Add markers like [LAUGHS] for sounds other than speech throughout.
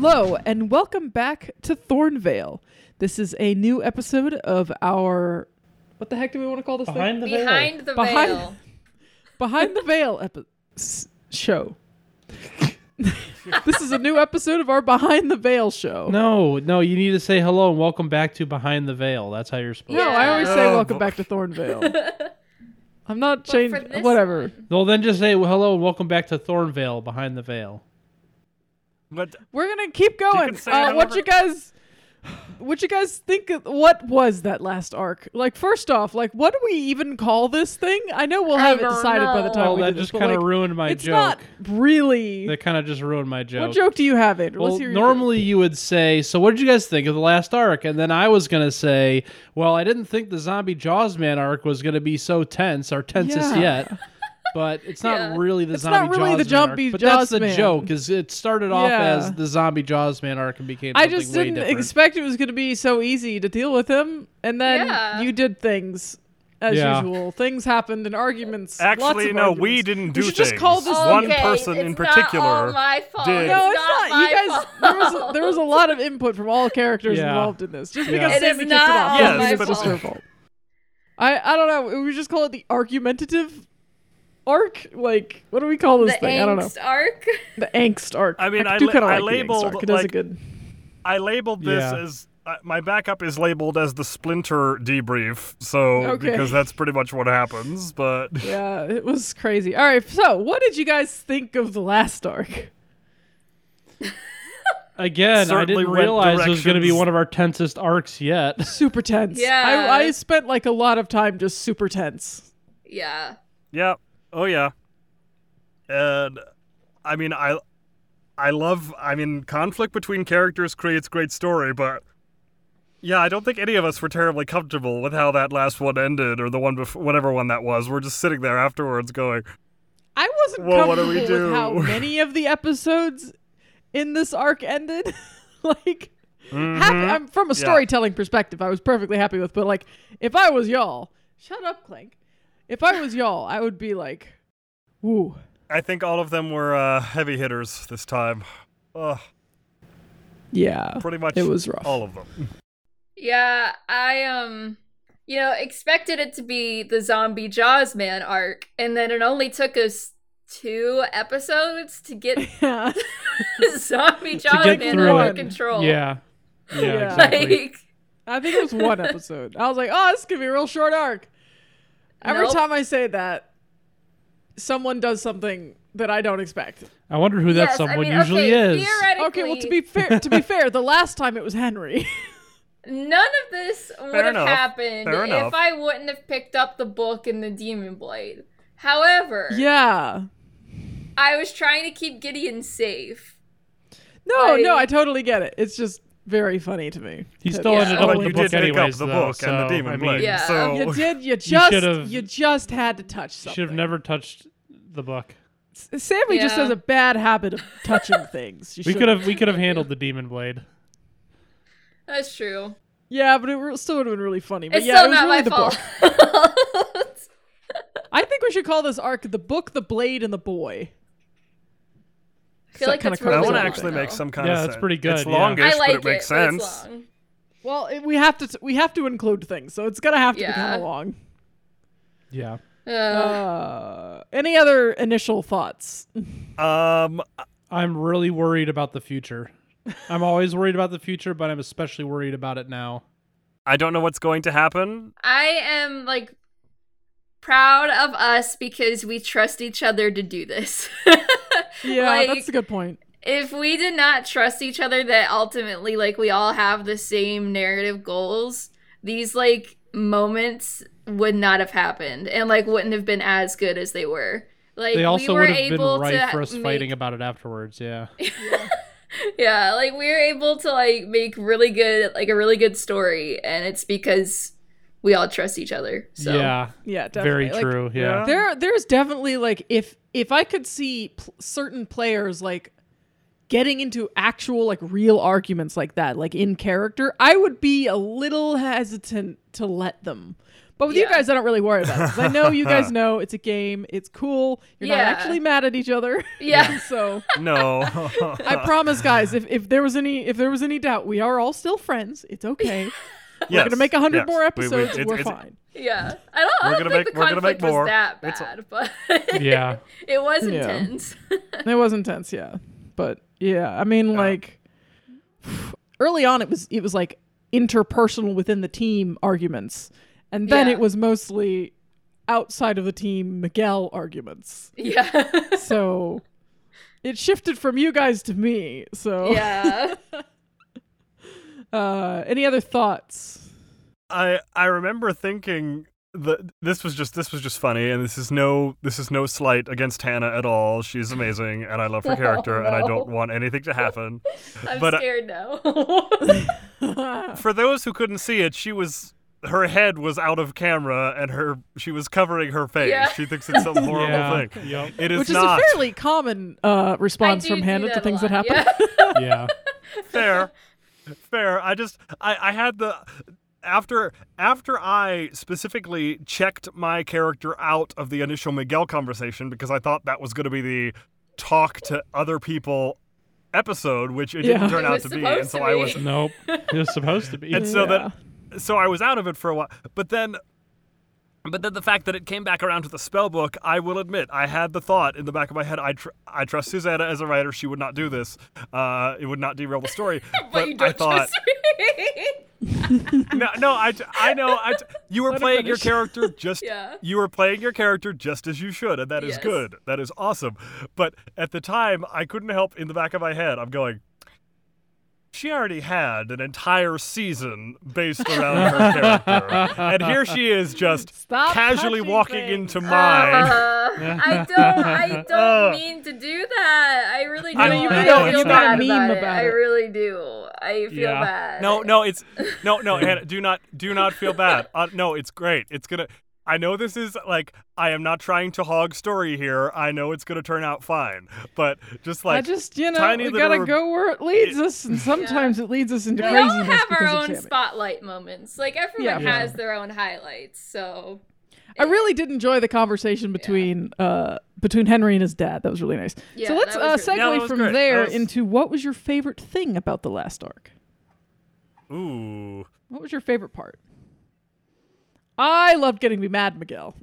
Hello, and welcome back to Thornvale. This is a new episode of our. What the heck do we want to call this Behind the thing? veil. Behind the Behind- veil. [LAUGHS] Behind the Veil epi- s- show. [LAUGHS] this is a new episode of our Behind the Veil show. No, no, you need to say hello and welcome back to Behind the Veil. That's how you're supposed to be. No, I always say Oh, welcome back to Thornvale. [LAUGHS] I'm not for changing. this Whatever. one- to. Well, then just say well, hello and welcome back to Thornvale, Behind the Veil. But We're gonna keep going. can say Uh, what however- you guys? What you guys think? Of, what was that last arc? Like, first off, like, what do we even call this thing? I know we'll have it don't decided by the time Well, we that do just kind of like, ruined my it's joke. not really. That kind of just ruined my joke. What joke do you have, Andrew? Well, Let's hear your normally you would say, "So, what did you guys think of the last arc?" And then I was gonna say, "Well, I didn't think the Zombie Jaws Man arc was gonna be so tense, or tensest Yeah. yet." [LAUGHS] But it's not Yeah. really the It's zombie not really Jaws the Man arc. Zombie But Jaws that's the Man. joke, is it started off Yeah. as the zombie Jaws Man arc and became. I just way didn't different. expect it was going to be so easy to deal with him, and then Yeah. you did things as Yeah. usual. Things happened and arguments. lots actually, of no, arguments. we didn't do We should just call this One Okay, person in it's Not all particular. my fault. did. No, it's not. not. You my guys, there was a, there was a lot of input from all characters Yeah. involved in this. Just Yeah. because It Sammy is kicked it not off, all doesn't my it's just her fault. I I don't know. We just call it the argumentative arc. Like, what do we call this the thing? I don't know. angst arc. The angst arc. I mean, I do la- kind of I like the angst labeled, arc. It does a good. I labeled this Yeah. as uh, my backup is labeled as the Splinter debrief, so Okay. because that's pretty much what happens. But [LAUGHS] Yeah, it was crazy. All right, so what did you guys think of the last arc? [LAUGHS] Again, I didn't realize it was going to be one of our tensest arcs yet. [LAUGHS] Super tense. Yeah. I, I spent like a lot of time just super tense. Yeah. yeah, oh yeah, and I mean, I I love. I mean, conflict between characters creates great story, but. Yeah, I don't think any of us were terribly comfortable with how that last one ended, or the one before, whatever one that was. We're just sitting there afterwards, going, I wasn't Well, what do comfortable we with how [LAUGHS] many of the episodes in this arc ended. [LAUGHS] like, happy, "Mhm." I'm, from a Yeah. storytelling perspective, I was perfectly happy with. But like, if I was y'all, shut up, Clank. If I was y'all, I would be like, woo. I think all of them were uh, heavy hitters this time. Ugh, Yeah, pretty much it was rough. all of them. Yeah, I um you know, expected it to be the zombie Jaws man arc, and then it only took us two episodes to get [LAUGHS] yeah. [LAUGHS] zombie Jaws get man through under it. control. Yeah, yeah, Yeah. exactly. Like I think it was one [LAUGHS] episode. I was like, oh, this is gonna be a real short arc. Every Nope. time I say that, someone does something that I don't expect. I wonder who that yes, someone I mean, usually okay, is. Okay, well to be fair, to be fair, the last time it was Henry. none of this would have enough. happened Fair if enough. I wouldn't have picked up the book and the demon blade. However, yeah. I was trying to keep Gideon safe. No, no, I totally get it. It's just very funny to me. He that- still Yeah. ended up but with you the book did anyways, up the though, book and the so, demon I blade. mean, Yeah. So You did. [LAUGHS] You just. should've- You just had to touch something. should have never touched the book. S- Sammy just has a bad habit of touching [LAUGHS] things. You We could have we could have handled the demon blade. That's true. Yeah, but it re- still would have been really funny. But It's yeah, still it was not really my the fault. book. [LAUGHS] I think we should call this arc the book, the blade, and the boy. I feel So like kinda it's covers that one everything. actually long, makes some kind Yeah, of that's sense. pretty good, It's yeah. longish, I like but it makes but it's sense. long. Well, it, we have to t- we have to include things, so it's gonna have to be kind of long. Yeah. Uh, Uh, any other initial thoughts? Um, I'm really worried about the future. I'm always worried about the future, but I'm especially worried about it now. I don't know what's going to happen. I am like proud of us because we trust each other to do this. [LAUGHS] Yeah, Like, that's a good point. if we did not trust each other that ultimately like we all have the same narrative goals these like moments would not have happened and like wouldn't have been as good as they were like They also we were would have been right to for us make- fighting about it afterwards. Yeah. [LAUGHS] yeah like we were able to like make really good like a really good story and it's because we all trust each other so Yeah. Yeah, definitely. Very Like, true. yeah. Yeah. There, there's definitely like if if I could see pl- certain players like getting into actual like real arguments like that, like in character, I would be a little hesitant to let them. But with you guys, I don't really worry about it because I know you guys [LAUGHS] know it's a game. It's cool. You're not actually mad at each other. [LAUGHS] Yeah. [LAUGHS] so No. I promise, guys, if, if there was any if there was any doubt, we are all still friends. It's okay. We're gonna make a hundred yes. more We- we- episodes. it's- we're it's- fine. Yeah, I don't, We're don't gonna think make- the we're gonna make conflict more. was that It's- bad, but [LAUGHS] Yeah. it was Yeah. intense. [LAUGHS] It was intense, yeah. But yeah, I mean, like [SIGHS] early on, it was it was like interpersonal within the team arguments, and then Yeah. it was mostly outside of the team Miguel arguments. yeah, So it shifted from you guys to me. So yeah. [LAUGHS] uh, any other thoughts? I I remember thinking that this was just this was just funny, and this is no this is no slight against Hannah at all. She's [LAUGHS] amazing, and I love her Oh, character, and I don't want anything to happen. [LAUGHS] I'm But, uh, scared now. [LAUGHS] For those who couldn't see it, she was her head was out of camera, and her she was covering her face. Yeah. She thinks it's some horrible yeah. thing. Yep. It is Which is not a fairly common uh, response from Hannah to that a things that happen. Yeah. Yeah. fair fair i just i i had the after after i specifically checked my character out of the initial miguel conversation because i thought that was going to be the talk to other people episode which it Yeah. didn't turn It out to be and so to i was Nope. It was supposed to be. and so Yeah. that so i was out of it for a while but then but then the fact that it came back around to the spell book, I will admit, I had the thought in the back of my head. I tr- I trust Susanna as a writer; she would not do this. Uh, it would not derail the story. [LAUGHS] but you I don't thought, trust me. no, no, I, I [LAUGHS] know. I, you were playing your character [LAUGHS] just. Yeah. You were playing your character just as you should, and that is Yes. good. That is awesome. But at the time, I couldn't help in the back of my head. I'm going. She already had an entire season based around her character, and here she is just Stop casually walking things. into mine. Uh, [LAUGHS] I don't. I [LAUGHS] don't mean to do that. I really do. I I, know, you I made a- feel you made a bad meme about, it. about I really do. I feel Yeah. bad. No, no, it's no, no, [LAUGHS] Hannah. Do not, do not feel bad. Uh, no, it's great. It's gonna. I know this is like I am not trying to hog story here. I know it's gonna turn out fine, but just like I just, you know, tiny we gotta re- go where it leads us, and sometimes it leads us into crazy. We all have our own spotlight moments. Like everyone Yeah. has their own highlights. So I really did enjoy the conversation between uh between Henry and his dad. That was really nice. Yeah, so let's uh, segue great. Yeah, from great. there was- into what was your favorite thing about the last arc? ooh. What was your favorite part? I loved getting me mad, Miguel.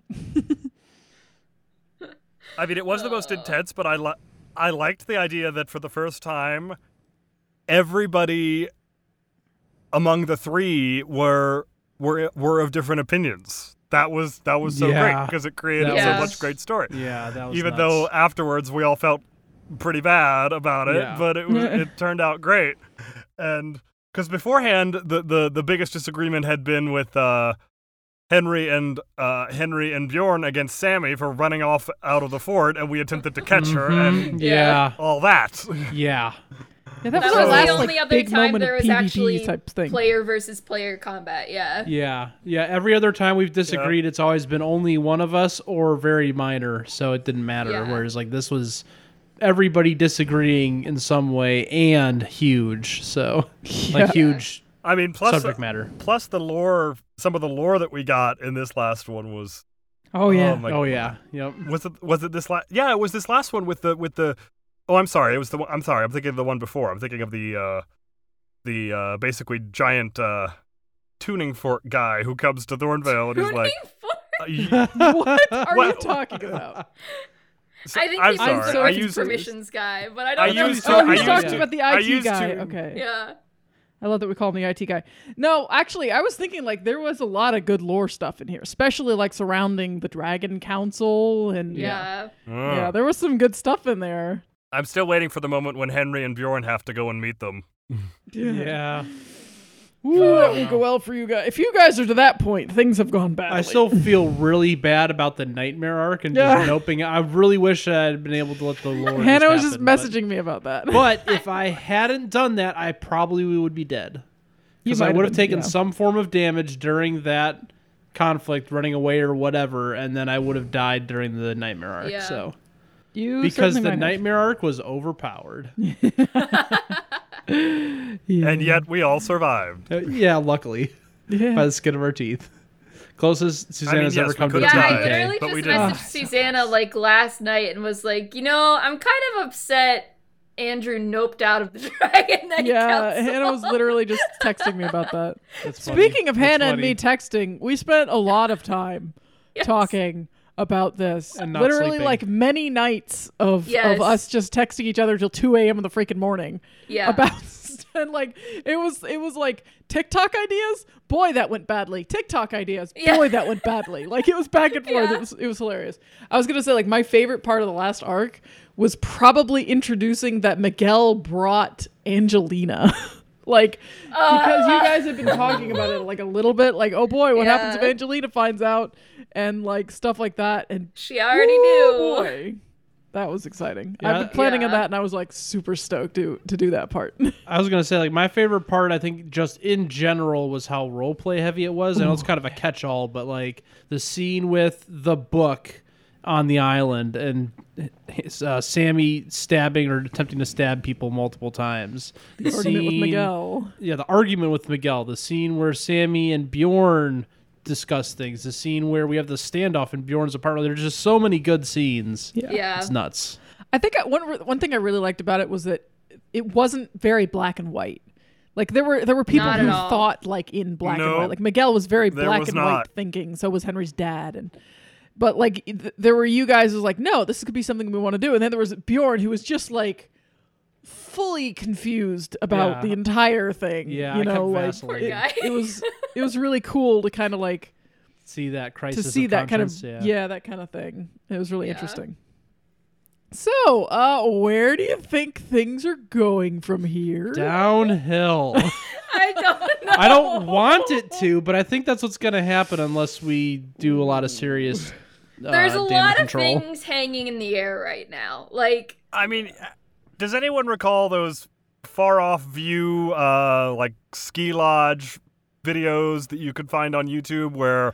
I mean, it was the most intense, but I li- I liked the idea that for the first time, everybody among the three were were were of different opinions. That was that was so great because it created That so was- much great story. Yeah, that was even nuts. though afterwards we all felt pretty bad about it, Yeah. but it was, [LAUGHS] it turned out great. And because beforehand, the, the the biggest disagreement had been with uh, Henry and uh, Henry and Bjorn against Sammy for running off out of the fort, and we attempted to catch her and yeah, all that. [LAUGHS] yeah, Yeah, that, that was was our the last only like other big time there was PvP actually type thing. player versus player combat. Yeah. yeah, yeah. Every other time we've disagreed, it's always been only one of us or very minor, so it didn't matter. Yeah. Whereas like this was everybody disagreeing in some way and huge, so Yeah. like huge I mean, plus subject matter. plus the lore, some of the lore that we got in this last one was Oh yeah. my oh yeah, yep. was it was it this last yeah it was this last one with the with the oh i'm sorry it was the one i'm sorry i'm thinking of the one before i'm thinking of the uh the uh basically giant uh tuning fork guy who comes to thornvale and he's like Tuning uh, fork? [LAUGHS] y- what are you talking about? [LAUGHS] so- I think i'm he's sorry some sort i of used permissions guy, but I I don't know. used to- oh, I he's talking about the I IT used guy. to- Okay. Yeah. I love that we call him the IT guy. No, actually, I was thinking like there was a lot of good lore stuff in here, especially like surrounding the Dragon Council and Yeah. Oh. yeah, there was some good stuff in there. i'm still waiting for the moment when henry and bjorn have to go and meet them [LAUGHS] Yeah, Ooh, that uh, won't go well for you guys. If you guys are to that point, things have gone badly. I still feel really bad about the nightmare arc and Yeah. just noping. I really wish I had been able to let the lore. Hannah was just happen, but- messaging me about that. But [LAUGHS] if I hadn't done that, I probably would be dead. You Because might I would have been, taken yeah. some form of damage during that conflict, running away or whatever, and then I would have died during the nightmare arc. Yeah. So You because certainly the might have. nightmare arc was overpowered. [LAUGHS] [LAUGHS] Yeah. And yet we all survived. Uh, yeah, luckily yeah. by the skin of our teeth. Closest Susanna's yes, ever come to could've a Yeah, I literally but we just didn't. messaged Susanna like last night and was like, you know, I'm kind of upset Andrew noped out of the [LAUGHS] Dragon Knight Yeah, Council. Hannah was literally just texting me about that. [LAUGHS] Speaking of That's Hannah and me texting, we spent a lot of time Yes. talking about this. And not literally, sleeping. like many nights of Yes. of us just texting each other till two a.m. in the freaking morning Yeah. about [LAUGHS] and like it was it was like TikTok ideas. Boy, that went badly. TikTok ideas. Yeah. Boy, that went badly. [LAUGHS] Like it was back and forth. Yeah. It was it was hilarious. I was gonna say like my favorite part of the last arc was probably introducing that Miguel brought Angelina. [LAUGHS] like because you uh. guys have been talking about it like a little bit like oh boy what happens if Angelina finds out and like stuff like that and she already Woo, knew. Oh boy. That was exciting. Yeah. I've been planning on that, and I was like super stoked to to do that part. [LAUGHS] I was gonna say like my favorite part I think just in general was how role play heavy it was. I know it's kind of a catch all, but like the scene with the book on the island and his, uh, Sammy stabbing or attempting to stab people multiple times. The Argument with Miguel. Yeah, the argument with Miguel. The scene where Sammy and Bjorn discuss things. The scene where we have the standoff in Bjorn's apartment. There's just so many good scenes. Yeah. Yeah. It's nuts. I think I, one one thing I really liked about it was that it wasn't very black and white. Like there were there were people Not who all. thought like in black and white. Like Miguel was very black was and white thinking. So was Henry's dad and. But like th- there were you guys who was like, no, this could be something we want to do, and then there was Bjorn who was just like fully confused about Yeah. the entire thing. Yeah, you I kept know, like it, it was it was really cool to kind of like See that crisis to see of that kind of conscience, yeah. that kind of thing. It was really Yeah. interesting. So, uh, where do you think things are going from here? Downhill. [LAUGHS] [LAUGHS] I don't know. I don't want it to, but I think that's what's going to happen unless we do a lot of serious. [LAUGHS] Uh, There's a damage lot of things hanging in the air right now. Like, I mean, does anyone recall those far off view, uh, like ski lodge videos that you could find on YouTube where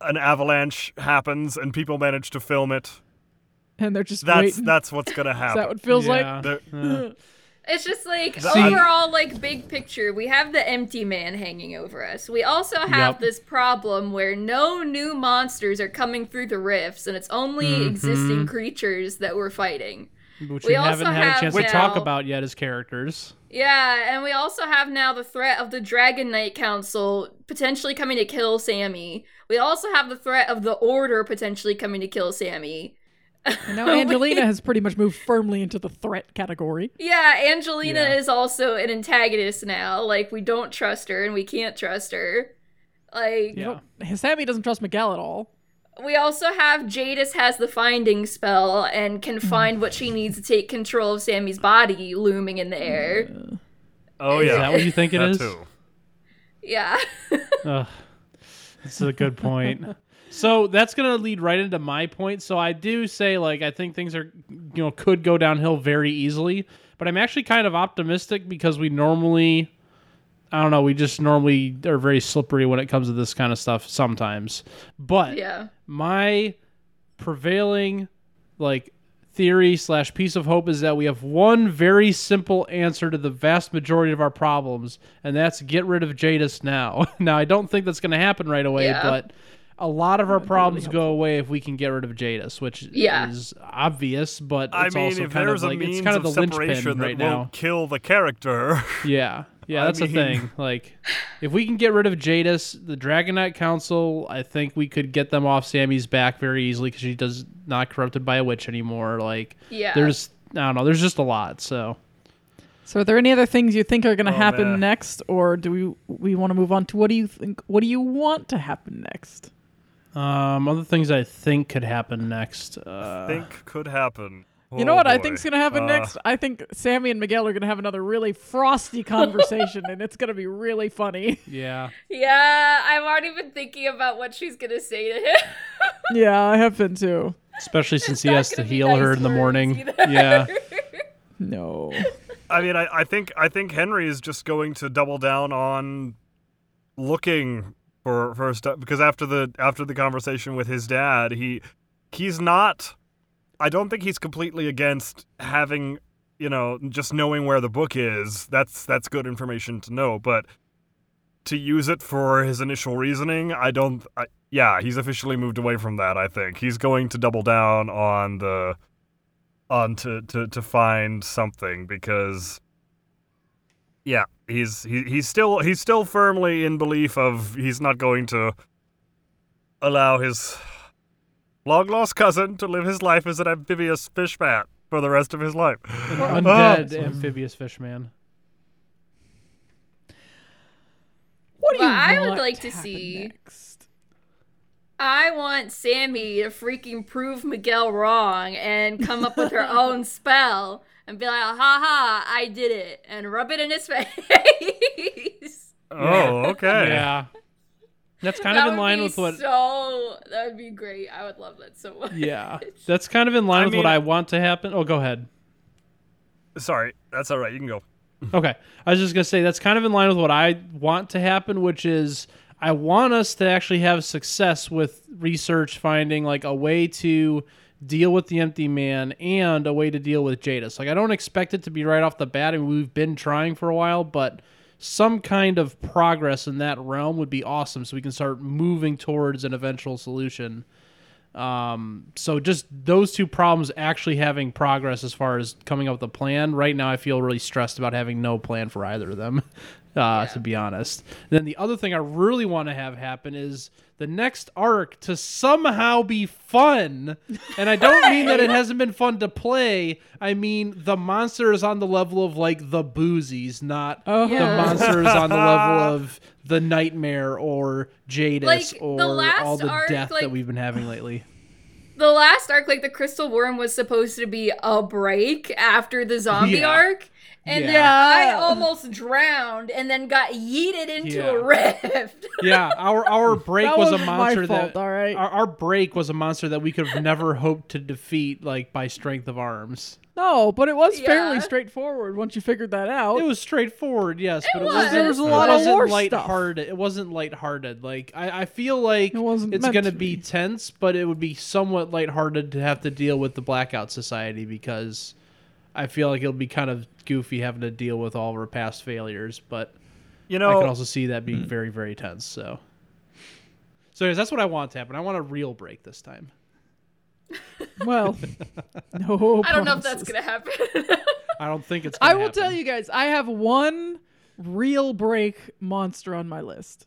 an avalanche happens and people manage to film it? And they're just That's waiting. that's what's gonna [LAUGHS] Is happen. that what it feels Yeah. [LAUGHS] There- Uh, it's just like See- overall, like big picture, we have the empty man hanging over us. We also have Yep. this problem where no new monsters are coming through the rifts, and it's only Mm-hmm. existing creatures that we're fighting. which We we, haven't had a have chance to talk about yet as characters. Yeah, and we also have now the threat of the Dragon Knight Council potentially coming to kill Sammy. We also have the threat of the Order potentially coming to kill Sammy. And [LAUGHS] now Angelina has pretty much moved firmly into the threat category. Yeah, Angelina Yeah. is also an antagonist now. Like, we don't trust her and we can't trust her. Like, Yeah. Sammy doesn't trust Miguel at all. we also have Jadis has the finding spell and can hmm. find what she needs to take control of Sammy's body looming in the air. oh yeah, Is that what you think it that is? too. Yeah. [LAUGHS] Ugh, that's a good point. So that's gonna lead right into my point. So I do say like I think things are you know could go downhill very easily, but I'm actually kind of optimistic because we normally I don't know we just normally are very slippery when it comes to this kind of stuff sometimes. But yeah. my prevailing like theory slash piece of hope is that we have one very simple answer to the vast majority of our problems, and that's get rid of Jadis now. [LAUGHS] now I don't think that's going to happen right away, Yeah. but a lot of our problems go away if we can get rid of Jadis, which Yeah. is obvious, but I it's mean, also if kind there's of a like means it's kind of of the separation linchpin that right won't now. kill the character, [LAUGHS] Yeah. Yeah, I that's the mean- thing. Like, if we can get rid of Jadis, the Dragon Knight Council, I think we could get them off Sammy's back very easily because she does not corrupted by a witch anymore. Like, Yeah. there's I don't know, there's just a lot. So, So, are there any other things you think are going to Oh, happen man. next, or do we we want to move on to what do you think? What do you want to happen next? Um, other things I think could happen next. Uh, I think could happen. You know Oh, what I boy. think's going to happen Uh, next? I think Sammy and Miguel are going to have another really frosty [LAUGHS] conversation, and it's going to be really funny. yeah. Yeah, I've already been thinking about what she's gonna say to him. [LAUGHS] yeah, I have been too. Especially since he has to heal nice her in the morning. either. [LAUGHS] Yeah. No. I mean, I, I think I think Henry is just going to double down on looking for stuff because after the after the conversation with his dad, he he's not I don't think he's completely against having, you know, just knowing where the book is. That's that's good information to know, but to use it for his initial reasoning, I don't I, yeah, he's officially moved away from that, I think. He's going to double down on the on to to to find something because yeah, he's he, he's still he's still firmly in belief of he's not going to allow his long lost cousin to live his life as an amphibious fish man for the rest of his life. An [LAUGHS] undead oh. amphibious fish man. What do you Well, I would like to happen see- next? I want Sammy to freaking prove Miguel wrong and come up with her [LAUGHS] own spell and be like, ha ha, I did it, and rub it in his [LAUGHS] face. Oh, okay. Yeah. That's kind That of in line with what So that would be great. I would love that so much. Yeah. That's kind of in line I with mean- what I want to happen. Oh, go ahead. Sorry, that's all right. You can go. Okay. I was just going to say that's kind of in line with what I want to happen, which is I want us to actually have success with research finding like a way to deal with the empty man and a way to deal with Jadis. Like I don't expect it to be right off the bat. I mean, we've been trying for a while, but some kind of progress in that realm would be awesome so we can start moving towards an eventual solution. Um, so just those two problems actually having progress as far as coming up with a plan. Right now, I feel really stressed about having no plan for either of them. [LAUGHS] Uh, to be honest. then the other thing I really want to have happen is the next arc to somehow be fun. And I don't mean that it [LAUGHS] hasn't been fun to play. I mean the monster is on the level of like the boozies, not Oh. the Yeah. monster is on the level [LAUGHS] of the nightmare or Jadis Like, the or last all the arc, death that we've been having lately. [SIGHS] The last arc, like the Crystal Worm, was supposed to be a break after the zombie Yeah. arc. And Yeah. then I almost drowned and then got yeeted into Yeah. a rift. [LAUGHS] yeah, our our break That was, was a my monster fault, that all right? our, our break was a monster that we could have never hoped to defeat like by strength of arms. No, but it was fairly straightforward once you figured that out. It was straightforward, yes, but it was. wasn't. There was a it lot of wasn't war stuff. It wasn't lighthearted. Like I, I feel like It wasn't it's gonna to be be. tense, but it would be somewhat lighthearted to have to deal with the Blackout Society because I feel like it'll be kind of goofy having to deal with all of our past failures. But You know, I can also see that being mm. very, very tense. So, so anyways, that's what I want to happen. I want a real break this time. [LAUGHS] well, no. [LAUGHS] I don't know if that's gonna happen. [LAUGHS] I don't think it's. Gonna I will happen. tell you guys, I have one real break monster on my list.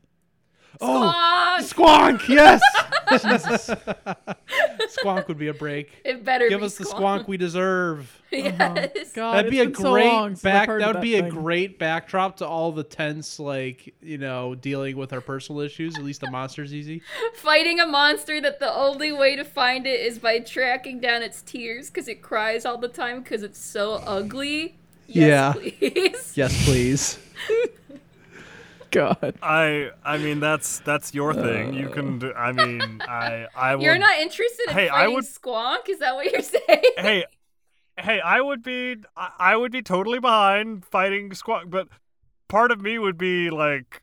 Oh, Squonk! Squonk! Yes. [LAUGHS] Squonk would be a break. It better Give be us the squonk we deserve. [LAUGHS] Yes. God, That'd be a it's been so great long since I've back. heard That of would be a thing. great backdrop to all the tense, like you know, dealing with our personal issues. At least the monster's easy. [LAUGHS] Fighting a monster that the only way to find it is by tracking down its tears because it cries all the time because it's so ugly. Yes, please. Yes, please. God. I I mean that's that's your thing. You can do, I mean I I would You're not interested in Hey, I fighting would- Squonk? Is that what you're saying? Hey hey, I would be I, I would be totally behind fighting Squonk, but part of me would be like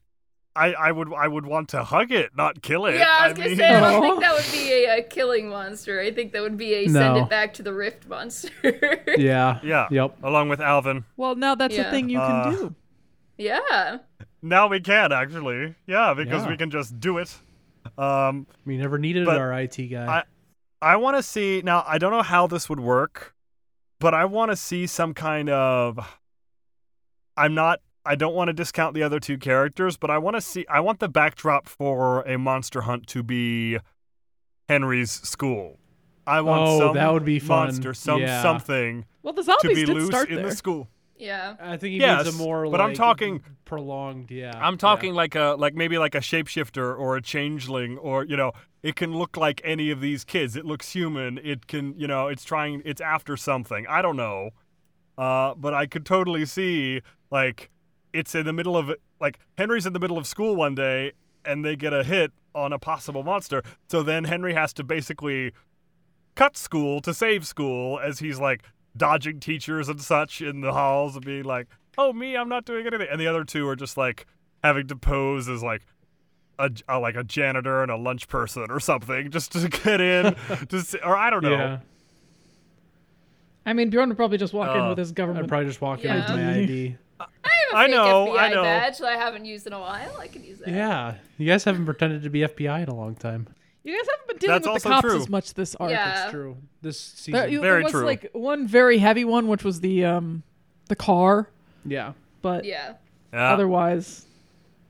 I, I would I would want to hug it, not kill it. Yeah, I was gonna mean, say I don't think [LAUGHS] that would be a, a killing monster. I think that would be a send it back to the rift monster. [LAUGHS] Yeah. Yeah. Yep. Along with Alvin. Well, now that's Yeah. a thing you Uh, can do. yeah. Now we can actually. Yeah, because Yeah. we can just do it. Um We never needed our IT guy. I want to see now. I don't know how this would work, but I want to see some kind of. I'm not. I don't want to discount the other two characters, but I want to see. I want the backdrop for a monster hunt to be Henry's school. I want Oh, some that would be fun. monster, some Yeah. something Well, the to zombies be did loose start in there. the school. Yeah. I think he Yes, needs a more. but I'm talking- prolonged. Yeah. I'm talking like a like maybe like a shapeshifter or a changeling or you know it can look like any of these kids. It looks human. It can you know it's trying it's after something. I don't know, uh, but I could totally see like it's in the middle of like Henry's in the middle of school one day and they get a hit on a possible monster. So then Henry has to basically cut school to save school as he's like dodging teachers and such in the halls and being like, "Oh me, I'm not doing anything," and the other two are just like having to pose as like a, a like a janitor and a lunch person or something just to get in, [LAUGHS] to see, or I don't know. Yeah. I mean, Bjorn would probably just walk in Oh. with uh, his government. I'd probably just walk in with my ID. [LAUGHS] I have a I fake know, FBI I know. badge that I haven't used in a while. I can use that. Yeah, you guys haven't pretended to be FBI in a long time. You guys haven't been dealing That's with the also cops true. as much this arc. Yeah. That's true. This There, season, you- Very there was true. like one very heavy one, which was the um the car, yeah. but Yeah. Yeah. otherwise,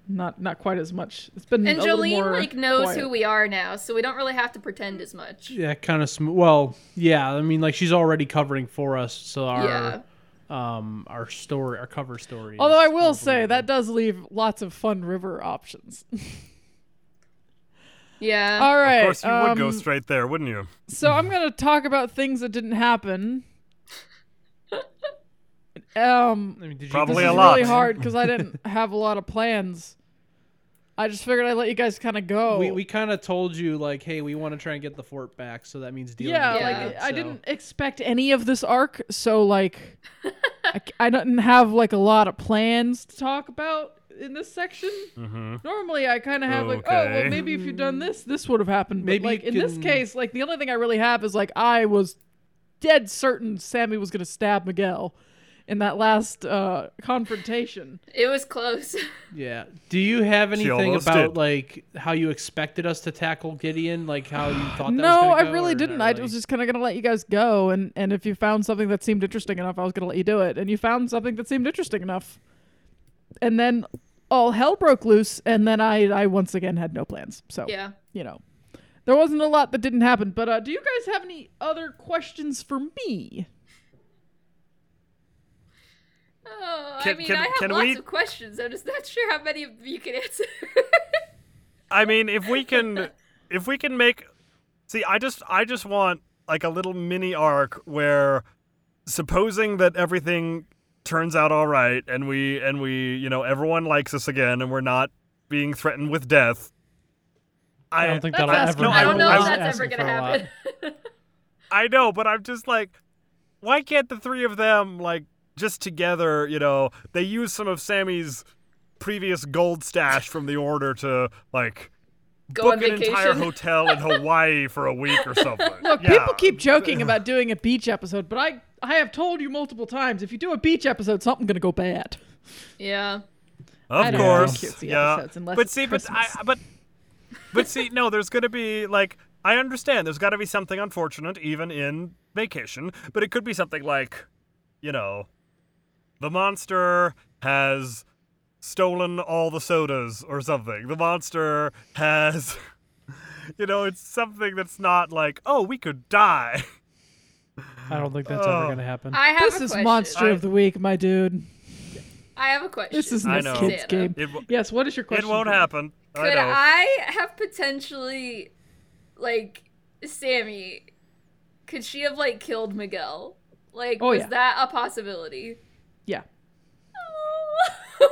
not not quite as much. It's been And a little Jolene more like knows quiet. who we are now, so we don't really have to pretend as much. Yeah, kind of smooth. Well, yeah. I mean, like she's already covering for us, so our Yeah. um our story, our cover story. Although I will say that does leave lots of fun river options. [LAUGHS] Yeah. All right. Of course, you would go um, straight there, wouldn't you? So I'm gonna talk about things that didn't happen. Um, I mean, did you Probably this a is lot. really hard because I didn't [LAUGHS] have a lot of plans. I just figured I'd let you guys kind of go. We we kind of told you like, hey, we want to try and get the fort back, so that means dealing. yeah, with Yeah. like it, I so- didn't expect any of this arc, so like [LAUGHS] I didn't have like a lot of plans to talk about in this section. Mm-hmm. Normally, I kind of have like, oh, well, Okay. maybe if you'd done this, this would have happened. But Maybe like you in this can- case, like the only thing I really have is like I was dead certain Sammy was gonna stab Miguel in that last uh, confrontation. It was close. [LAUGHS] Yeah. Do you have She anything almost about did. like how you expected us to tackle Gideon? Like how you thought that was no, gonna I go, really or didn't. not I really? was just kind of gonna let you guys go, and and if you found something that seemed interesting enough, I was gonna let you do it, and you found something that seemed interesting enough, and then all hell broke loose, and then I I once again had no plans. So yeah. you know, there wasn't a lot that didn't happen. But uh, do you guys have any other questions for me? Oh, I mean, can- I have can lots we- of questions. I'm just not sure how many of you can answer. I mean, if we can, if we can make, see, I just, I just want like a little mini arc where, supposing that everything turns out all right, and we, and we, you know, everyone likes us again, and we're not being threatened with death. I don't think That's that'll asking ever. for I don't know I if that's ever gonna for a lot. happen. [LAUGHS] I know, but I'm just like, why can't the three of them like just together? You know, they use some of Sammy's previous gold stash from the order to like Go on book an entire hotel in [LAUGHS] Hawaii for a week or something. Look, yeah. people keep joking about doing a beach episode, but I I have told you multiple times if you do a beach episode, something's gonna go bad. yeah. Of I course, do cutesy yeah. episodes But see, but I, but but see, no, there's gonna be like I understand there's got to be something unfortunate even in vacation, but it could be something like, you know, the monster has stolen all the sodas or something. The monster has, [LAUGHS] you know, it's something that's not like, oh, we could die. [LAUGHS] I don't think that's Oh. ever gonna happen. I have This a is question. monster I- of the week, my dude. I have a question. This isn't I a kids Susanna. game. W- Yes, what is your question? it won't for happen. I Could know. I have potentially, like, Sammy? Could she have like killed Miguel? Like, Oh, was yeah. that a possibility? Yeah. uh,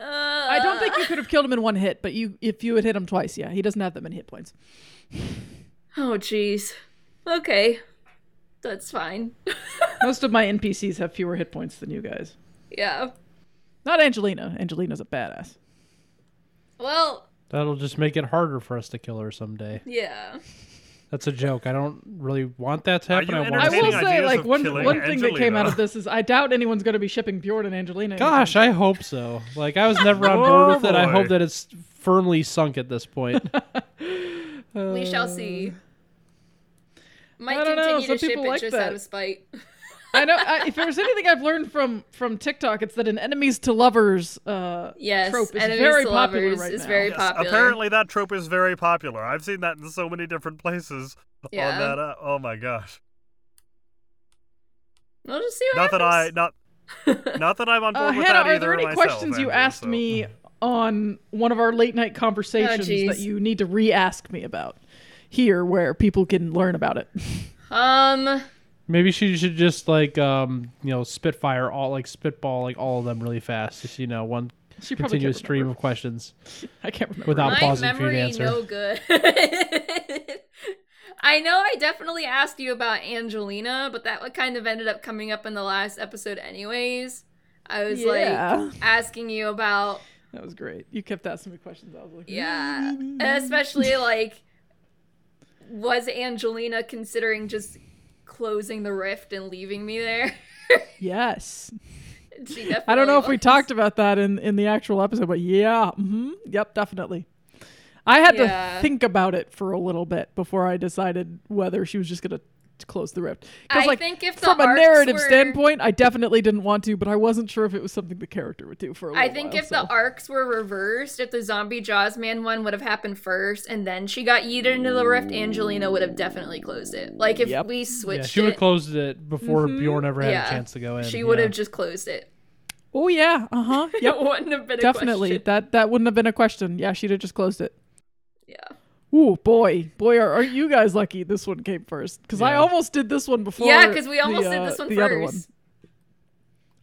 [LAUGHS] I don't think you could have killed him in one hit, but you if you had hit him twice, yeah. He doesn't have that many hit points. Oh, jeez. Okay, that's fine. [LAUGHS] Most of my NPCs have fewer hit points than you guys. yeah. Not Angelina. Angelina's a badass. Well, That'll just make it harder for us to kill her someday. yeah. That's a joke. I don't really want that to happen. I want I will say, like one one thing that came out of this is I doubt anyone's going to be shipping Bjorn and Angelina. anytime Gosh, I hope so. Like I was never on Oh, board with it. I hope that it's firmly sunk at this point. [LAUGHS] we shall see. Might I don't know, continue some to ship people it like just that. out of spite. [LAUGHS] I know. I, if there's anything I've learned from from TikTok, it's that an enemies to lovers uh, Yes, trope is very popular right is now. very Yes, popular. apparently that trope is very popular. I've seen that in so many different places Yeah. on that. Uh, oh my gosh! We'll just see what Not that I not [LAUGHS] not that I'm on board Uh, with Hannah, that are there any myself, questions you Andrew, asked so- me on one of our late night conversations jeez. that you need to re-ask me about here, where people can learn about it? Um, Maybe she should just like um you know spitfire all like spitball like all of them really fast. Just you know one She probably continuous stream remember. of questions. [LAUGHS] I can't remember. Without my pausing for you to memory answer. no good. [LAUGHS] I know I definitely asked you about Angelina, but that kind of ended up coming up in the last episode anyways. I was Yeah. like asking you about That was great. You kept asking me questions. I was like, yeah, especially like was Angelina considering just closing the rift and leaving me there? [LAUGHS] Yes. I don't know if we talked about that in in the actual episode, but yeah, hmm yep, definitely. I had Yeah. to think about it for a little bit before I decided whether she was just gonna close the rift. Because I like think if the from a arcs narrative were- standpoint, I definitely didn't want to, but I wasn't sure if it was something the character would do for a little I think while, if so. the arcs were reversed, if the zombie Jaws man one would have happened first and then she got yeeted into the rift, Angelina would have definitely closed it. Like if Yep. we Yeah, switched she would have closed it before Mhm. Bjorn ever had Yeah. a chance to go in. she would yeah. have just closed it. Oh yeah, uh huh. [LAUGHS] It Yep. wouldn't have been a definitely. question. That that wouldn't have been a question. Yeah, she'd have just closed it. Yeah. Ooh, boy, boy, are, aren't you guys lucky this one came first? Because I almost did this one before. Yeah, because we the, almost uh, did this one the other one.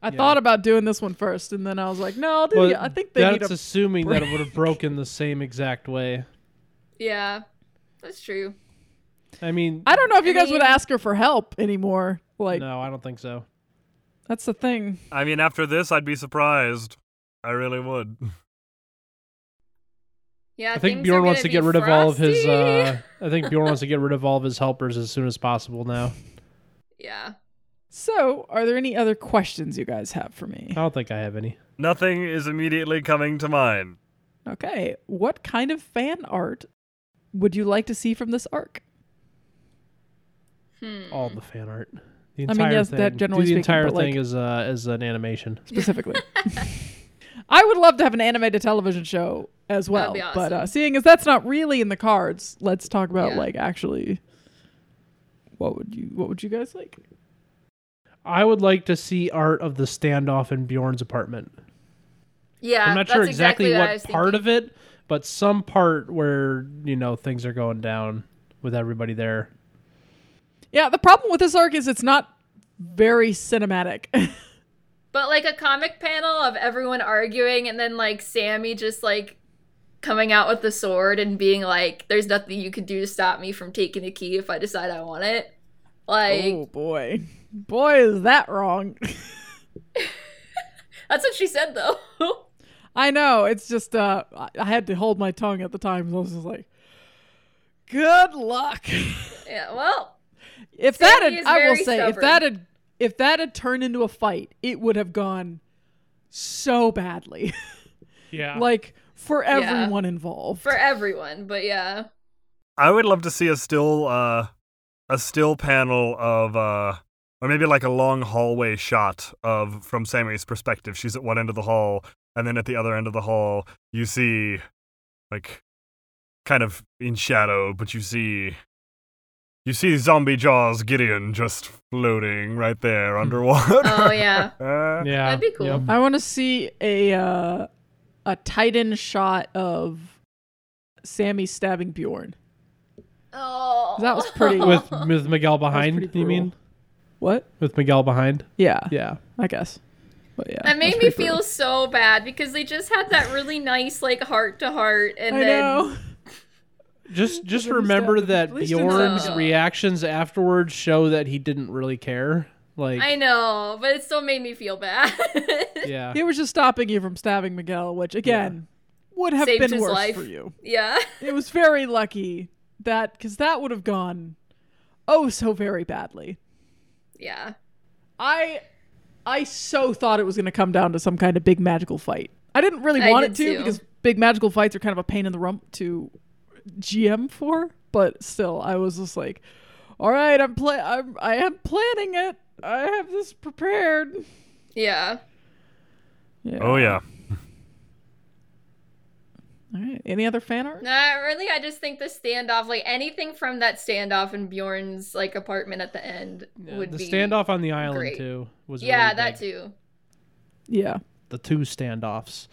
I Yeah. thought about doing this one first, and then I was like, no, I'll do Well, the- I think they need that's a. assuming that it would have broken the same exact way. Yeah. That's true. I mean, I don't know if you I guys would ask her for help anymore. Like no, I don't think so. that's the thing. I mean, after this, I'd be surprised. I really would. [LAUGHS] Yeah. I think things are Bjorn wants to get be rid of all of his. Uh, I think Bjorn wants to get rid of all of his helpers as soon as possible now. [LAUGHS] Yeah. So, are there any other questions you guys have for me? I don't think I have any. Nothing is immediately coming to mind. Okay, what kind of fan art would you like to see from this arc? Hmm. All the fan art. The I mean, entire yes, thing. that generally Do the speaking, entire but, like- thing is uh is an animation. specifically. [LAUGHS] I would love to have an animated television show as well, be but uh, seeing as that's not really in the cards, let's talk about Yeah. like actually. What would you What would you guys like? I would like to see art of the standoff in Bjorn's apartment. Yeah. I'm not that's sure exactly, what, what part thinking. of it, but some part where you know things are going down with everybody there. Yeah, the problem with this arc is it's not very cinematic. [LAUGHS] But like a comic panel of everyone arguing and then like Sammy just like coming out with the sword and being like, There's nothing you can do to stop me from taking the key if I decide I want it. Like oh boy, boy, is that wrong. [LAUGHS] that's what she said though. [LAUGHS] I know. It's just uh, I- had to hold my tongue at the time. So I was just like, "Good luck." [LAUGHS] yeah, well, if that had, I will say, if that had, if that had turned into a fight, it would have gone so badly, [LAUGHS] Yeah. like for Yeah. everyone involved. for everyone, but yeah. I would love to see a still, uh, a still panel of, uh, or maybe like a long hallway shot of from Sammy's perspective. She's at one end of the hall, and then at the other end of the hall, you see, like, kind of in shadow, but you see, you see Zombie Jaws Gideon just floating right there underwater. Oh yeah. [LAUGHS] Uh, yeah. That'd be cool. Yep. I want to see a uh, a Titan shot of Sammy stabbing Bjorn. Oh. That was pretty- With with Miguel behind, pretty you mean? What? With Miguel behind? Yeah, Yeah. I guess. But yeah, That made me feel brutal. so bad because they just had that really nice like heart to heart and I then know. Just just remember that least in Bjorn's some- reactions afterwards show that he didn't really care. Like I know, but it still made me feel bad. [LAUGHS] yeah. He was just stopping you from stabbing Miguel, which again would have Saved been worse life. for you. yeah. [LAUGHS] It was very lucky that because that would have gone oh so very badly. Yeah. I I so thought it was going to come down to some kind of big magical fight. I didn't really I want it to too. because big magical fights are kind of a pain in the rump to GM for, but still I was just like, all right, I'm play I'm I am planning it. I have this prepared. Yeah. Yeah. Oh yeah. All right. Any other fan art? Nah, really, I just think the standoff, like anything from that standoff in Bjorn's like apartment at the end, Yeah, would the be standoff on the island great. too was Yeah, really that big. too. Yeah. The two standoffs.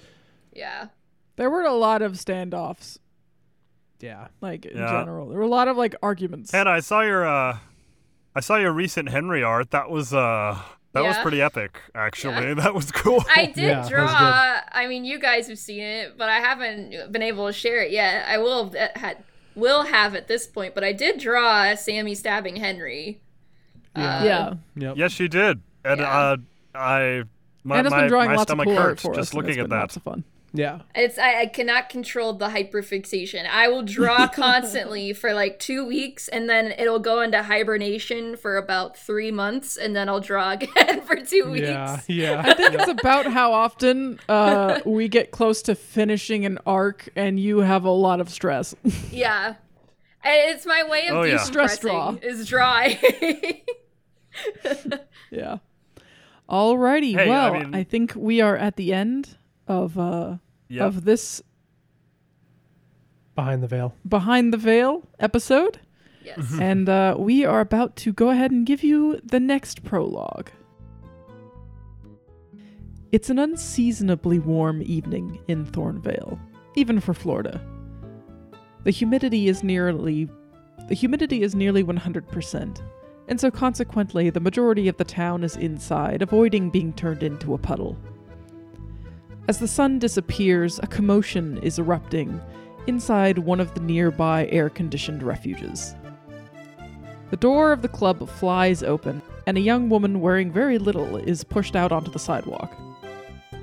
Yeah. There were a lot of standoffs, Yeah. like in Yeah. general. There were a lot of like arguments. Hannah, I saw your uh I saw your recent Henry art. That was uh that was pretty epic, actually. Yeah. [LAUGHS] That was cool. [LAUGHS] I did Yeah, draw. I mean, you guys have seen it, but I haven't been able to share it yet. I will have had will have at this point, but I did draw Sammy stabbing Henry. Yeah. Uh, yeah. Yep. yes, you did. And Yeah. uh I my, Anna's my, been drawing my lots of stomach cool hurts for just and looking at that. Lots of fun. Yeah. It's I, I cannot control the hyperfixation. I will draw [LAUGHS] constantly for like two weeks, and then it'll go into hibernation for about three months, and then I'll draw [LAUGHS] again for two weeks. Yeah. Yeah. I think it's about how often uh, [LAUGHS] we get close to finishing an arc and you have a lot of stress. Yeah. And It's my way of Oh, yeah. Stress draw. Is drawing. yeah. Alrighty. Hey, well, I, mean- think we are at the end of uh Yep. of this Behind the veil. behind the veil episode. yes. [LAUGHS] and uh, we are about to go ahead and give you the next prologue. It's an unseasonably warm evening in Thornvale, even for Florida. The humidity is nearly the humidity is nearly 100%, and so consequently the majority of the town is inside, avoiding being turned into a puddle. As the sun disappears, a commotion is erupting inside one of the nearby air-conditioned refuges. The door of the club flies open, and a young woman wearing very little is pushed out onto the sidewalk.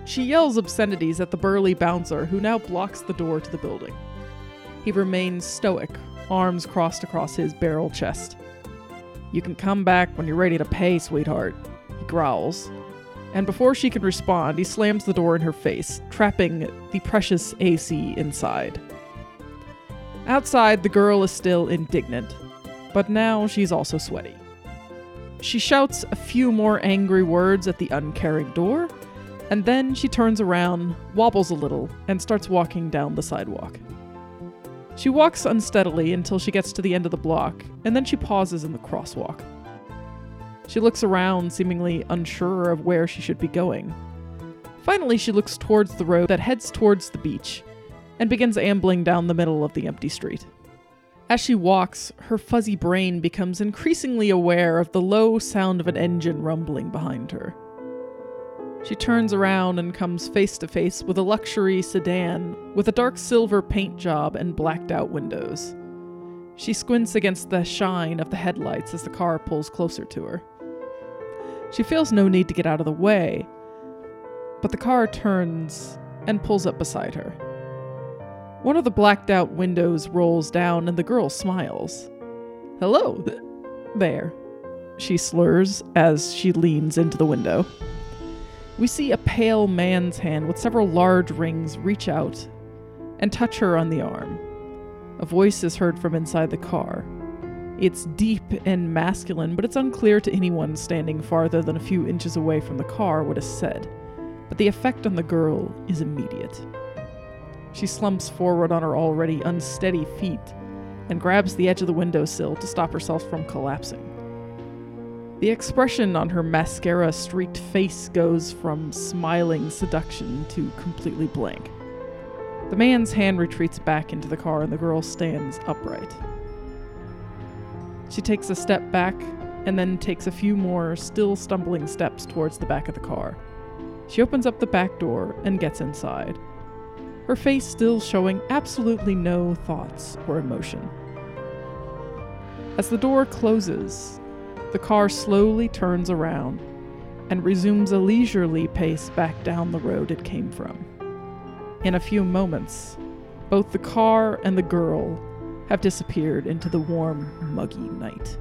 She yells obscenities at the burly bouncer, who now blocks the door to the building. He remains stoic, arms crossed across his barrel chest. You can come back when you're ready to pay, sweetheart, he growls. And before she can respond, he slams the door in her face, trapping the precious AC inside. Outside, the girl is still indignant, but now she's also sweaty. She shouts a few more angry words at the uncaring door, and then she turns around, wobbles a little, and starts walking down the sidewalk. She walks unsteadily until she gets to the end of the block, and then she pauses in the crosswalk. She looks around, seemingly unsure of where she should be going. Finally, she looks towards the road that heads towards the beach and begins ambling down the middle of the empty street. As she walks, her fuzzy brain becomes increasingly aware of the low sound of an engine rumbling behind her. She turns around and comes face to face with a luxury sedan with a dark silver paint job and blacked out windows. She squints against the shine of the headlights as the car pulls closer to her. She feels no need to get out of the way, but the car turns and pulls up beside her. One of the blacked out windows rolls down and the girl smiles. Hello there, she slurs as she leans into the window. We see a pale man's hand with several large rings reach out and touch her on the arm. A voice is heard from inside the car. It's deep and masculine, but it's unclear to anyone standing farther than a few inches away from the car what is said. But the effect on the girl is immediate. She slumps forward on her already unsteady feet and grabs the edge of the windowsill to stop herself from collapsing. The expression on her mascara streaked face goes from smiling seduction to completely blank. The man's hand retreats back into the car and the girl stands upright. She takes a step back and then takes a few more, still stumbling steps towards the back of the car. She opens up the back door and gets inside, her face still showing absolutely no thoughts or emotion. As the door closes, the car slowly turns around and resumes a leisurely pace back down the road it came from. In a few moments, both the car and the girl have disappeared into the warm, muggy night.